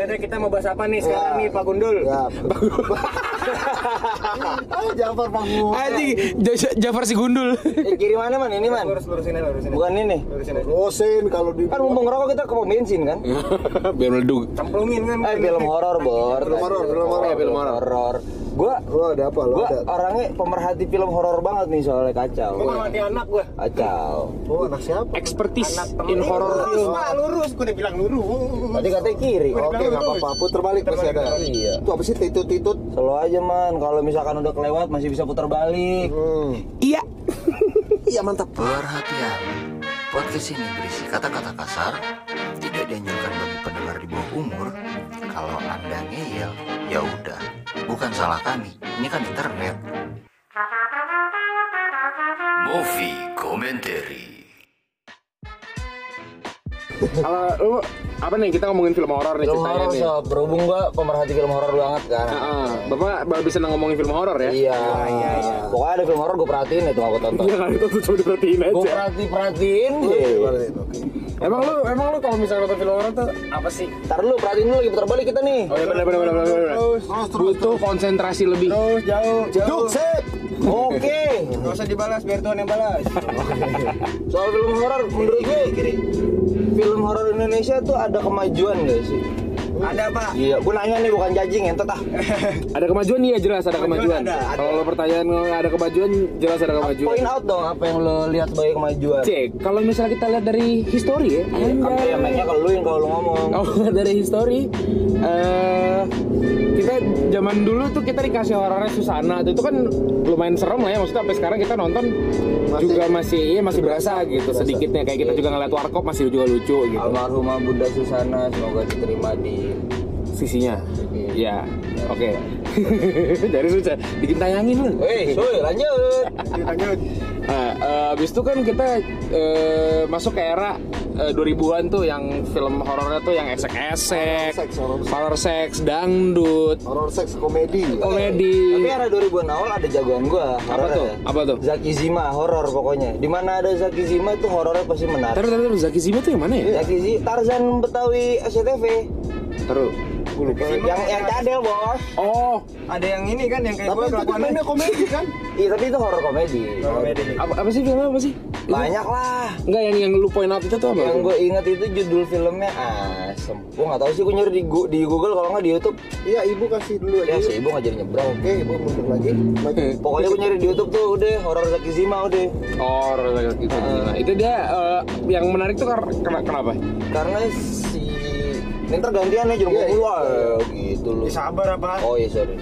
Udah kita mau bahas apa nih sekarang Ya. nih Pak Gundul? Ya. ah, Jafar Pangu. Anjing, Ja- Jafar si gundul. Eh, kiri mana man? Ini man? Lurus lurusin aja lurusin. Bukan ini. Lurusin aja. Rosen kalau di Kan mumpung ngerokok kita ke pom bensin kan? Biar meleduk. Cemplungin kan. Eh film horor bor. Film horor, film horor. Eh, film horor. Gua Lu ada apa? Lu gua ada. orangnya pemerhati film horor banget nih soalnya kacau. Gua mati anak gua. Kacau. Oh, anak siapa? Expertise in horror lurus, film. Pak, lurus. Gua udah bilang lurus. Tadi katanya kiri. Oke, nggak apa-apa. Puter balik masih ada. Iya. Itu apa sih titut-titut? Selalu aja man, kalau misalkan udah kelewat masih bisa putar balik. Hmm. Iya. Iya mantap. Perhatian, podcast ini berisi kata-kata kasar, tidak dianjurkan bagi pendengar di bawah umur. Kalau anda ngeyel, ya udah, bukan salah kami. Ini kan internet. Movie Commentary. Kalau lu apa nih kita ngomongin film horor nih Film ceritanya horor nih. sob, berhubung gua pemerhati film horor banget kan. Heeh. Bapak bapak bisa ngomongin film horor ya? Iya. Pokoknya ada film horor gue perhatiin itu aku tonton. Iya itu tuh coba diperhatiin Gue aja. perhati perhatiin deh. Oke. Emang lu emang lu kalau misalnya nonton film horor tuh apa sih? Ntar lu perhatiin dulu lagi putar balik kita nih. Oh iya benar benar benar benar. Terus, terus, Butuh konsentrasi lebih. Terus jauh, jauh. Yuk, Oke. Gak usah dibalas biar Tuhan yang balas. Soal film horor menurut gue film horor Indonesia tuh ada kemajuan gak sih? Ada Pak. Iya, gue nanya nih bukan judging entot ah. Ada kemajuan iya jelas ada Kemajuan kemajuan. Kalau lo pertanyaan ada kemajuan jelas ada Point kemajuan. out dong apa yang lo lihat sebagai kemajuan. Cek, kalau misalnya kita lihat dari history ya, Apa yang mainnya kalau lu yang kalau lu ngomong. kalau dari history, eh kita zaman dulu tuh kita dikasih horornya Susana tuh itu kan lumayan serem lah ya maksudnya sampai sekarang kita nonton Masih- juga masih iya masih berasa gitu Berasa. sedikitnya kayak kita juga ngeliat warkop masih juga lucu gitu Almarhumah Bunda Susana semoga diterima di sisinya ya oke dari susah bikin tayangin lu soy, lanjut. Lanjut. Nah, eh, abis itu kan kita eh, masuk ke era eh, 2000-an tuh yang film horornya tuh yang esek-esek, Horror seks, dangdut, Horror seks komedi. komedi. Tapi era 2000-an awal ada jagoan gua. Apa tuh? ya. Apa tuh? Zaki Zima horor pokoknya. Di mana ada Zaki Zima itu horornya pasti menarik. Taruh, taruh, taruh, Zaki Zima tuh yang mana ya? Zaki Zima Tarzan Betawi SCTV. Taruh. Yang yang cadel, Bos. Oh, Ada yang ini kan yang kayak Tapi kan kelakuannya. mainnya komedi kan? Iya, tapi itu horor komedi. Komedi. apa, apa sih filmnya apa sih? Banyak lah. Enggak yang yang lu point out itu tuh apa? Yang gue inget itu judul filmnya asem. Gue nggak tahu sih gue nyari di, di Google kalau nggak di YouTube. Iya, ibu kasih dulu aja. Ya si ibu nggak jadi nyebrang. Oke, ibu mundur lagi. Pokoknya gue nyari di YouTube tuh udah horor Zaki Zima udah. Oh, Zaki Zima. Itu dia eh, yang menarik tuh kar- kena- kenapa? Karena ini ntar gantian ya jangan Iya, gue iya. keluar gitu loh. Ya, sabar apa? Oh iya sorry.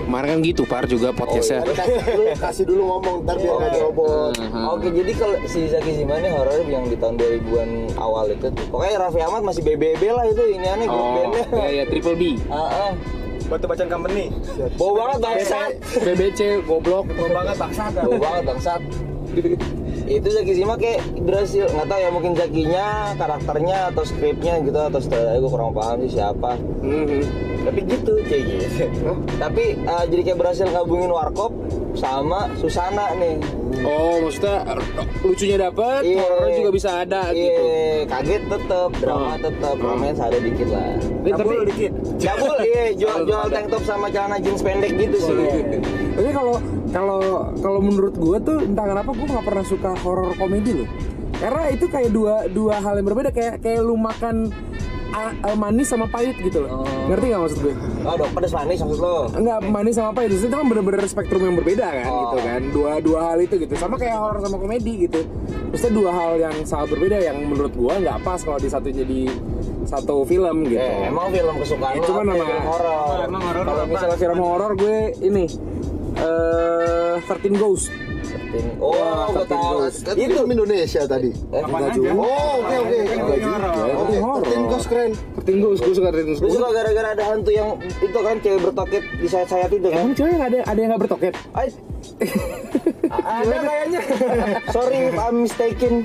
Kemarin kan gitu, Par juga podcastnya. Tapi kasih dulu, kasih dulu ngomong, ntar biar nggak nyobot. Hmm. Oke jadi kalau si Zaki Zima ini horor yang di tahun 2000-an awal itu tuh. Pokoknya Raffi Ahmad masih BBB lah itu ini aneh grup Oh, bandnya. ya ya Triple B. Ah, ah. Batu bacaan company. Bau banget bangsat. BBC goblok. Bau banget bangsat. Bau banget bangsat. Itu Zaki Zima kayak berhasil nggak tahu ya mungkin Zakinya karakternya atau skripnya gitu atau sutradara gue kurang paham sih siapa Mhm. tapi gitu kayak gitu tapi eh, jadi kayak berhasil ngabungin warkop sama Susana nih Oh, maksudnya lucunya dapat, Iya. horornya juga bisa ada Iya, gitu. kaget tetep drama Oh. tetep Oh. romance ada dikit lah Eh, tapi dikit. cabul iya jual jual tank top sama celana jeans pendek gitu sih Tapi kalau kalau kalau menurut gue tuh entah kenapa gue nggak pernah suka horor komedi loh. Karena itu kayak dua dua hal yang berbeda kayak kayak lu makan a- manis sama pahit gitu loh. Ngerti nggak maksud gue? oh dong pedes manis maksud lo Enggak manis sama pahit itu kan bener-bener spektrum yang berbeda kan Oh. gitu kan. Dua dua hal itu gitu. Sama kayak horor sama komedi gitu. Maksudnya dua hal yang sangat berbeda yang menurut gue nggak pas kalau di satu jadi satu film gitu. Eh, emang film kesukaan Ya, lo cuman nama- horor Emang horor Kalau misalnya film horor gue ini eh 13 Ghost. Ini- oh Wah, gue tahu Ghost. Kan itu film Indonesia tadi. Eh, Enggak aja? juga. Oh, oke oke. Enggak. Oke, horor. Tertin Ghost keren. 13 Ghost, gue suka 13 Lu Ghost. suka gara-gara ada hantu yang itu kan cewek bertoket di sayat-sayat itu kan? Emang cewek nggak ada ada yang nggak bertoket? Ay, ada kayaknya. Sorry if I'm mistaken.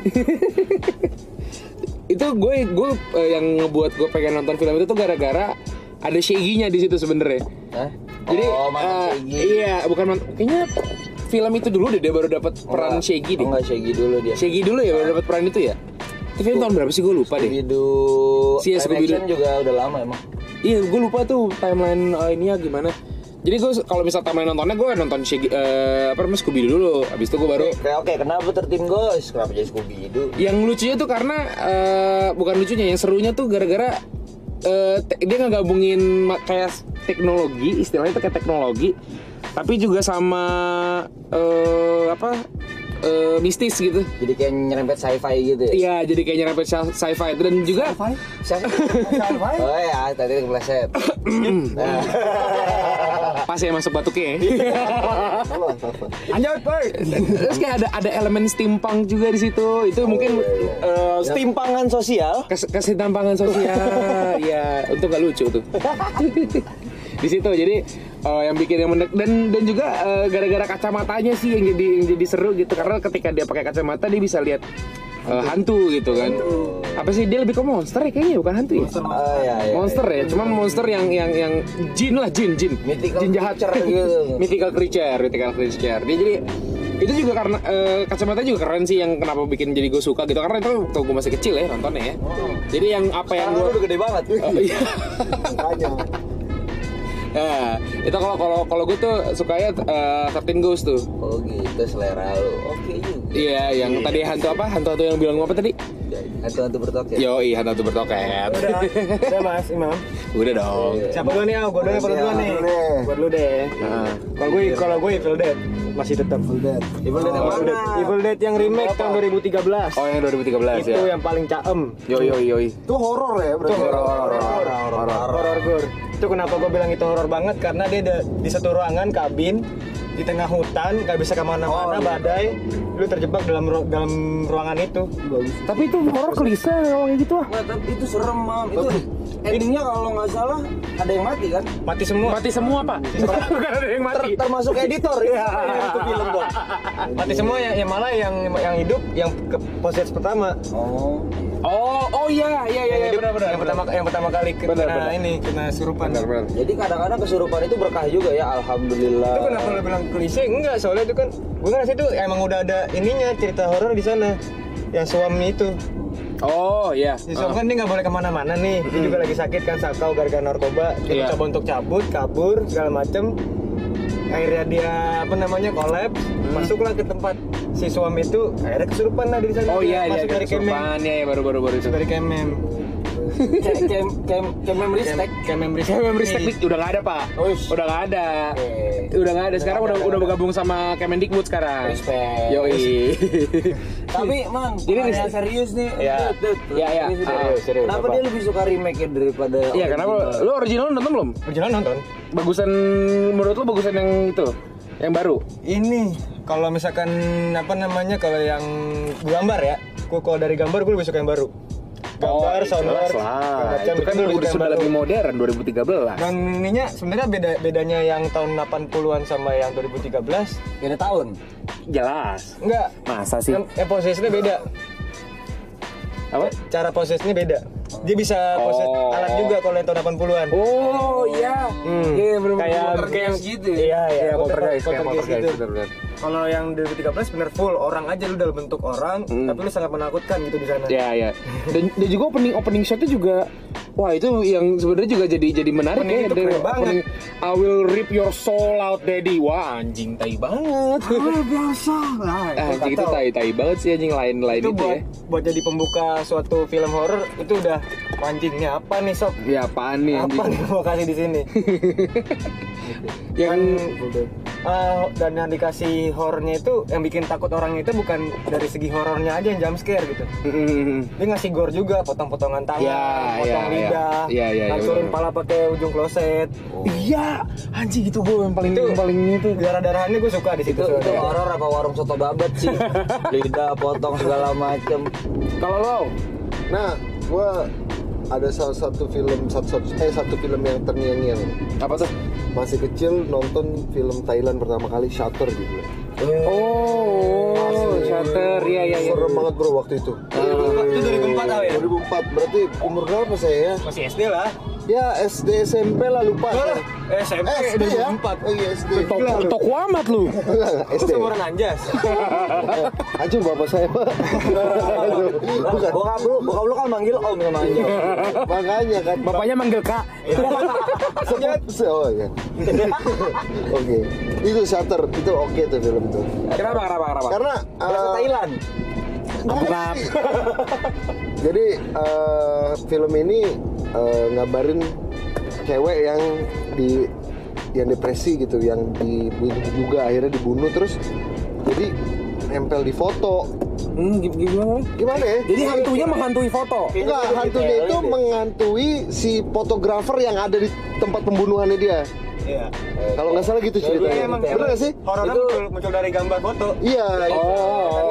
Itu gue gue eh, yang ngebuat gue pengen nonton film itu tuh gara-gara ada Shaggy-nya di situ sebenarnya. Hah? Jadi oh, Shaggy. iya, bukan kayaknya film itu dulu deh dia baru dapat peran Enggak. Shaggy deh. Oh, enggak Shaggy dulu dia. Shaggy dulu ya baru dapat peran itu ya. Itu film tahun berapa sih gue lupa deh. Scooby-Doo Si, ya, Scooby-Doo. juga udah lama emang Iya, gue lupa tuh timeline uh, ininya gimana. Jadi gue kalau misal timeline nontonnya gue nonton Shaggy, eh, apa namanya Scooby dulu. Abis itu gue baru Oke, oke, kenapa tertim Ghost? Kenapa jadi Scooby-Doo? yang lucunya tuh karena eh, bukan lucunya yang serunya tuh gara-gara te- dia ngegabungin ma- kayak teknologi istilahnya itu kayak teknologi tapi juga sama eh, apa eh, mistis gitu. Jadi kayak nyerempet sci-fi gitu ya? iya jadi kayak nyerempet sci- sci-fi. Itu dan juga Sci-fi? oh ya, tadi kepleset. Nah, pas ya masuk batuknya ya. Lanjut, boy. terus kayak ada ada elemen steampunk juga di situ. Itu mungkin eh, Stimpangan sosial. Kes kesetimpangan sosial. Ya untuk gak lucu tuh di situ. Jadi eh, yang bikin yang menek dan dan juga eh, gara-gara kacamatanya sih yang jadi yang jadi seru gitu. Karena ketika dia pakai kacamata dia bisa lihat eh, hantu. gitu kan. Apa sih? Dia lebih ke monster ya kayaknya bukan hantu ya? Oh iya, iya monster ya. Cuman monster yang yang yang jin lah jin jin. Mythical jin jahat. gitu. mythical creature mythical creature. Dia jadi itu juga karena eh, kacamata juga keren sih yang kenapa bikin jadi gue suka gitu. Karena itu waktu gue masih kecil ya nontonnya ya. Jadi yang apa yang Sekarang gue udah gede banget. Oh, iya. Nah, itu kalau kalau kalau gue tuh sukanya uh, Thirteen Ghost tuh. Oh gitu selera lu Oke juga Iya, yang tadi hantu apa? Hantu-hantu yang bilang apa tadi? Hantu-hantu bertoket Yo, iya hantu bertoket. Udah, udah Mas Imam. Udah dong. Siapa dulu nih? Ah, gue dulu apa lu dulu nih? Gue dulu deh. Nah, Kalau gue kalau gue Evil Dead masih tetap Evil Dead. Evil Dead yang Evil mana? Dead, Evil Dead yang remake tahun 2013. oh yang 2013 itu ya. yang paling caem. Yo yo yo. Itu horor ya berarti. horor, horor, horor gore. Itu kenapa gue bilang itu horor banget? Karena dia ada di satu ruangan kabin di tengah hutan nggak bisa ke mana-mana badai. Lu terjebak dalam ru- dalam ruangan itu. Tapi itu horor klise kayak gitu. Ah. Tapi itu serem mam. Itu endingnya kalau nggak salah ada yang mati kan? mati semua. Mati semua, Pak. Bukan ada yang mati. Ter- termasuk editor ya. Itu film dong mati semua yang, yang malah yang yang hidup yang ke poses pertama. Oh. Oh, oh iya, iya, iya, yang iya, hidup benar benar. yang pertama yang pertama kali kena Benar, benar. ini kena surupan. Benar benar. Jadi kadang-kadang kesurupan itu berkah juga ya Alhamdulillah. Itu kenapa lu bilang klise? Enggak soalnya itu kan gue ngerasa itu emang udah ada ininya cerita horor di sana. Yang suami itu Oh, iya. Si suami kan dia nggak boleh ke mana-mana nih. Dia juga lagi sakit kan sakau gara-gara narkoba. Dia Iya. coba untuk cabut kabur segala macem. Akhirnya dia apa namanya kolab masuklah ke tempat si suami itu. Akhirnya kesurupan lah di sana. Oh iya, iya, masuk dari kemem. Kesurupan ya, ya baru itu. dari kemem Kayak kayak kayak kayak memory stack kemem Kayak teknik udah nggak ada pak, Uish. udah nggak ada, Oke. udah nggak ada. Sekarang udah udah bergabung sama Kemendikbud sekarang. Respect. Yoi. Tapi mang, Jadi ris- serius nih. Iya. Iya, iya. Serius, Ah, Kenapa apa? dia lebih suka remake nya daripada Iya kenapa? original? Lu original nonton belum? berjalan nonton Bagusan menurut lu bagusan yang itu, yang baru? ini kalau misalkan apa namanya kalau yang gambar ya kalau dari gambar gue lebih suka yang baru gambar Oh, jelas lah. Itu kan udah sudah lebih modern 2013. dan ininya sebenarnya beda bedanya yang tahun 80-an sama yang 2013 Beda tahun. Jelas. enggak Masa sih? yang, yang posisinya beda Apa? cara posisinya beda dia bisa poses Oh. alat juga kalau yang tahun 80-an Oh iya. Hmm. Iya benar kayak poltergeist gitu ya? iya iya Iya, poltergeist, kayak poltergeist poltergeist, gitu. Kalau yang 2013 bener full orang aja lu dalam bentuk orang Hmm. tapi lu sangat menakutkan gitu di sana Ya ya. Dan, dan juga opening opening shotnya juga Wah itu yang sebenarnya juga jadi jadi menarik Opening ya itu dari keren banget. opening, I will rip your soul out daddy Wah anjing tai banget biasa lah Ah, Anjing itu tai tai banget sih anjing lain-lain itu itu, buat ya buat jadi pembuka suatu film horor itu udah anjingnya apa nih sob? Ya apaan nih apa anjing nih gua kasih di sini? Yang Eh, dan yang dikasih horornya itu yang bikin takut orang itu bukan dari segi horornya aja yang jump scare gitu. Mm, dia ngasih gore juga potong-potongan tangan Ya, potong ya, ya. lidah Ya, ya, ya, hancurin benar. pala pakai ujung kloset. Iya anjing itu gue yang paling Itu- yang paling itu. darah-darahannya gue suka di situ Itu itu horor apa warung soto babat sih? Lidah potong segala macem. Kalau lo? Nah, gua ada salah satu film satu, satu eh satu film yang terngiang-ngiang. Apa tuh? masih kecil nonton film Thailand pertama kali Shutter gitu. Oh, Shutter, iya iya iya. serem banget bro waktu itu. Itu 2004 tau ya? 2004 berarti umur berapa saya ya? Masih SD lah Ya SD SMP lah lupa. Eh, SMP SD ya? 2004. Oh iya SD. Toko, toko amat lu. SD. seumuran anjas. Anjing bapak saya. Bukan. Bokap lu, bokap lu kan manggil om sama Anjo. Makanya kan. Bapaknya manggil kak. Sebut oh iya. Oke. Itu Shutter itu oke tuh film tuh. Kenapa, kenapa, kenapa? Karena Bahasa eh, Thailand. Bukan. Jadi eh, film ini eh, ngabarin cewek yang di yang depresi gitu, yang dibunuh juga akhirnya dibunuh terus jadi nempel di foto. Hmm, gi- gimana? Gimana ya? Jadi hantunya menghantui foto. Enggak, hantunya itu menghantui si fotografer yang ada di tempat pembunuhannya dia. Iya. Kalau nggak salah gitu Iya, ceritanya. emang Bener nggak sih? Horornya Itu- muncul, muncul dari gambar foto. Iya. Oh,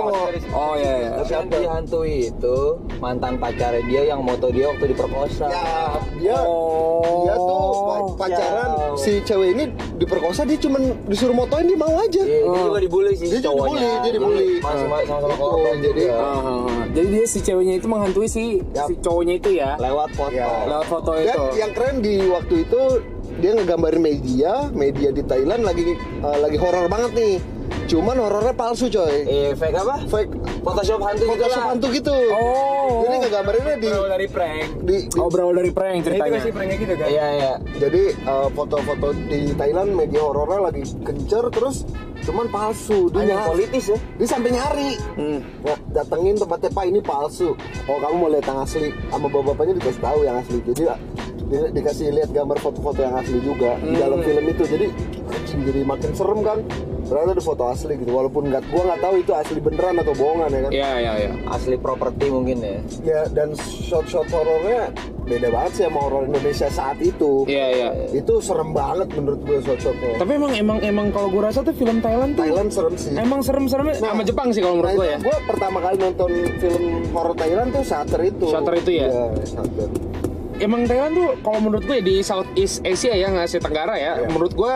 oh, situ. oh iya, iya. Tapi yang dihantui itu mantan pacarnya dia yang moto dia waktu diperkosa. Ya, dia Oh. dia tuh pa- pacaran Ya. si cewek ini diperkosa dia cuman disuruh motoin dia mau aja. Iya, dia juga dibully sih Dia cowoknya. dibully, dia dibully. Masih Ah. sama-sama Itu, korban jadi- juga. Ah, ah, ah. Jadi dia si ceweknya itu menghantui si si cowoknya itu ya. lewat foto. Ya. Lewat foto Dan itu. yang keren di waktu itu dia ngegambarin media, media di Thailand lagi eh, lagi horor banget nih. Cuman horornya palsu coy. Eh, fake apa? Fake Photoshop hantu gitu Photoshop lah. hantu gitu. Oh. Jadi ngegambarinnya di Berawal dari prank. di, di Oh berawal dari prank Nah, itu ceritanya. masih pranknya gitu kan? Iya, iya. Jadi eh, foto-foto di Thailand media horornya lagi kencer terus cuman palsu. Dia, nyari- politis ya. dia sampai nyari. Hmm. Datengin tempatnya Pak ini palsu. Oh kamu mau lihat yang asli? Sama bapak-bapaknya dikasih tahu yang asli. Jadi di- dikasih lihat gambar foto-foto yang asli juga di dalam Hmm. film itu. Jadi jadi makin serem kan. Ternyata ada foto asli gitu. Walaupun nggak, gua nggak tahu itu asli beneran atau bohongan ya kan. Iya, iya, iya. Asli properti mungkin ya. Ya dan shot-shot horornya beda banget sih sama horor Indonesia saat itu. Iya, iya. Itu serem banget menurut gue shot-shotnya. Tapi emang emang emang kalau gue rasa tuh film Thailand tuh Thailand serem sih. emang serem-serem sama Jepang sih kalau menurut gue ya. Gue pertama kali nonton film horor Thailand tuh Shutter itu. Shutter itu ya? Iya, Shutter. Emang Thailand tuh kalau menurut gue di Southeast Asia ya nggak Asia Tenggara ya. Iya. Menurut gue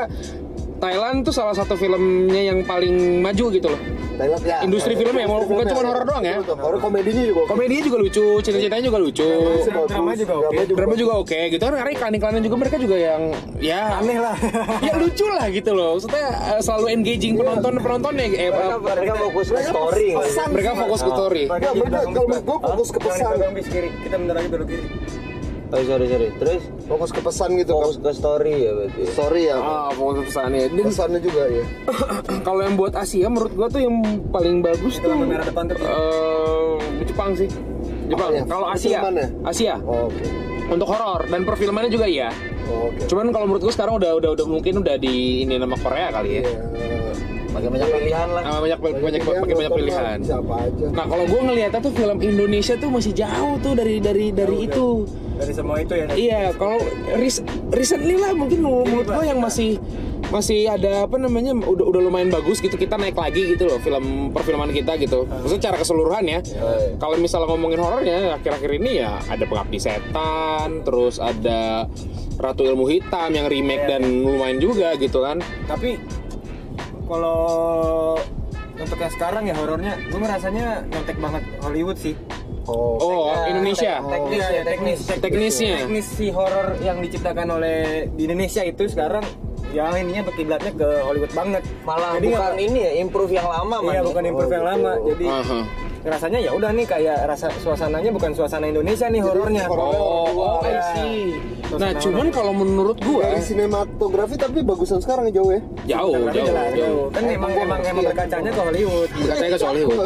Thailand tuh salah satu filmnya yang paling maju gitu loh. Thailand ya. Industri filmnya, Industri bukan cuma horor doang ya. Betul, Horor komedinya juga. oke. Komedinya juga lucu, cerita-ceritanya juga lucu. Drama juga oke. drama Drama juga oke gitu kan karena iklan-iklannya juga mereka juga yang ya Aneh lah. ya lucu lah gitu loh. Maksudnya eh, selalu engaging penonton penontonnya eh, Mereka, eh, mereka fokus ke story. pesan mereka fokus ke story. Bener, kalau menurut gue fokus ke pesan. Kita bentar lagi belok kiri. Oh, sorry, sorry. Terus Fokus ke pesan gitu. fokus ke story ya berarti. Story ya. Ah, fokus ke pesannya. Dan Pesannya juga ya. kalau yang buat Asia menurut gua tuh yang paling bagus Itu tuh merah depan tuh. eh, Jepang sih. Jepang. Apanya? Kalau Asia? Asia Oh, Oke. untuk horor dan perfilmannya juga iya. Oh, Oke. Cuman kalau menurut gua sekarang udah udah udah mungkin udah di ini nama Korea kali ya. Iya. Makin banyak pilihan lah. Ah, banyak banyak banyak, banyak nonton pilihan. Siapa aja. Nah kalau gue ngeliatnya tuh film Indonesia tuh masih jauh tuh dari dari dari itu. Dari semua itu ya. Iya kalau res- recently lah mungkin menurut gue yang masih masih ada apa namanya udah udah lumayan bagus gitu kita naik lagi gitu loh film perfilman kita gitu. Maksudnya cara keseluruhan ya. Kalau misalnya ngomongin horornya akhir-akhir ini ya ada Pengabdi Setan, terus ada Ratu Ilmu Hitam yang remake dan lumayan juga gitu kan. Tapi kalau untuk yang sekarang ya horornya, gue ngerasanya nyontek banget Hollywood sih. Oh. Oh Indonesia. Teknis ya, teknis. Teknisnya. Teknis si horor yang diciptakan oleh di Indonesia itu sekarang yang ininya berkiblatnya ke Hollywood banget. Malah Jadi bukan ini ya, improve yang lama man. Iya, bukan improve yang lama. Jadi Aha. Rasanya ya udah nih kayak rasa suasananya bukan suasana Indonesia nih horornya. horor- Oh, oh, Iya. Suasana Nah, cuman kalau menurut gua Dari sinematografi tapi bagusan sekarang jauh ya. jauh, jauh, jelas, jauh. jauh. Kan emang emang emang berkacanya ke Hollywood. Katanya ke Hollywood.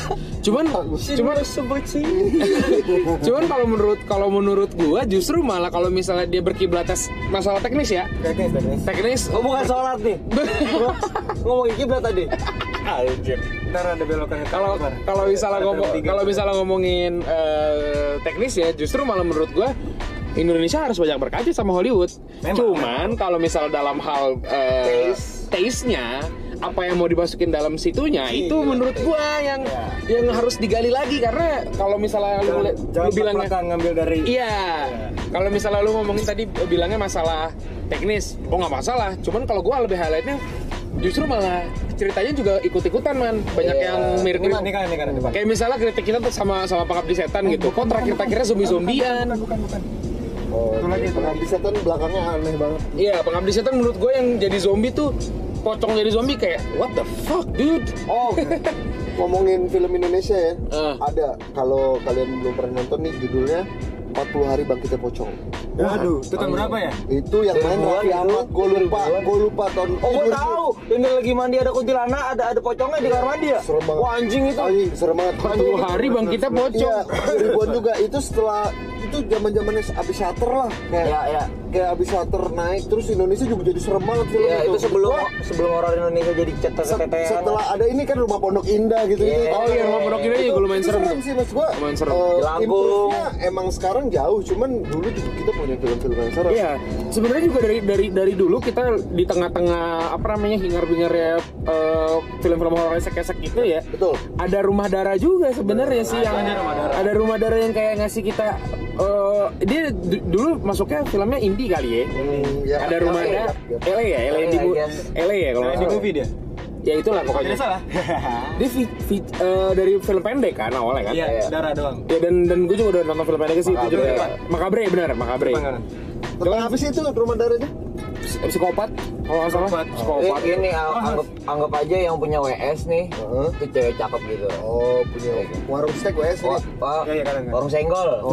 Cuman, cuman sebut sih. cuman kalau menurut kalau menurut gua justru malah kalau misalnya dia berkiblatnya s- masalah teknis ya, Teknis, teknis. teknis. Oh bukan sholat nih. Ngomongin kiblat tadi. Ntar ada belokan Kalau kalau misalnya ngomong kalau misalnya ngomongin eh, teknis ya, justru malah menurut gua Indonesia harus banyak berkaca sama Hollywood. Memang, Cuman kalau misalnya dalam hal eh, taste-nya apa yang mau dimasukin dalam situnya Iya, itu menurut gua yang yang harus digali lagi. Karena kalau misalnya lu, jangan, lu bilangnya ngambil dari Iya. Kalau misalnya lu ngomongin tadi bilangnya masalah teknis, oh nggak masalah. Cuman kalau gua lebih highlightnya justru malah ceritanya juga ikut-ikutan man. Banyak yang ini mirip-mirip. kan ini kan ini kan depan. Kayak misalnya kritik kita tuh sama sama pengabdi setan gitu. Kok terakhir-terakhirnya zombie-zombian? Bukan bukan. Oh, Satu lagi, pengabdi setan belakangnya aneh banget. Iya, pengabdi setan menurut gue yang jadi zombie tuh pocong jadi zombie kayak what the fuck dude. Oh, ngomongin film Indonesia ya. Eh. Ada kalau kalian belum pernah nonton nih judulnya 40 hari bangkitnya pocong. Waduh, itu tahun berapa ya? Itu yang main Raffi. Ahmad, gue lupa, gue lupa tahun. Oh gue tahu, ini lagi mandi ada kuntilanak, ada ada pocongnya di kamar mandi ya. Serem banget. Wah anjing itu. Anjing, serem banget. Puluh hari bang kita Iya, pocong. ribuan juga. Itu setelah itu zaman zamannya abis shutter lah, kayak Ya ya. kayak abis shutter naik, terus Indonesia juga jadi serem banget film Ya itu sebelum Gua, sebelum orang Indonesia jadi cetek se- cetekan. setelah ada ini kan rumah pondok indah gitu gitu. Iya. Oh iya, Rumah Pondok Indah juga lumayan serem tuh. sih mas gua. Lumayan serem. Improve-nya emang sekarang jauh, cuman dulu juga kita punya film-film yang serem. Iya, sebenarnya juga dari dari dari dulu kita di tengah-tengah apa namanya hingar-bingar ya eh, film-film horor esek-esek gitu ya. Betul. Ada rumah darah juga sebenarnya sih yang ada rumah darah yang kayak ngasih kita eh, dia du- dulu masuknya filmnya indie kali ya. Hmm, ya, ada rumah ya, darah ya, ya. LA ya, LA di I guess. LA ya kalau nggak di movie dia. Ya itulah Tidak pokoknya. salah. Dia fi- fi- eh, dari film pendek kan awalnya kan. Iya, darah doang. Ya dan dan gue juga udah nonton film pendek sih itu juga. Makabre. Makabre benar, Makabre. Tentang apa sih itu rumah darahnya? Psikopat kalau nggak salah. Psikopat. Eh, a- anggap anggap aja yang punya WS nih, Heeh. itu cewek cakep gitu. Oh, punya warung steak WS Wah, ini. Pak, Iya, iya, kadang, kadang. warung senggol.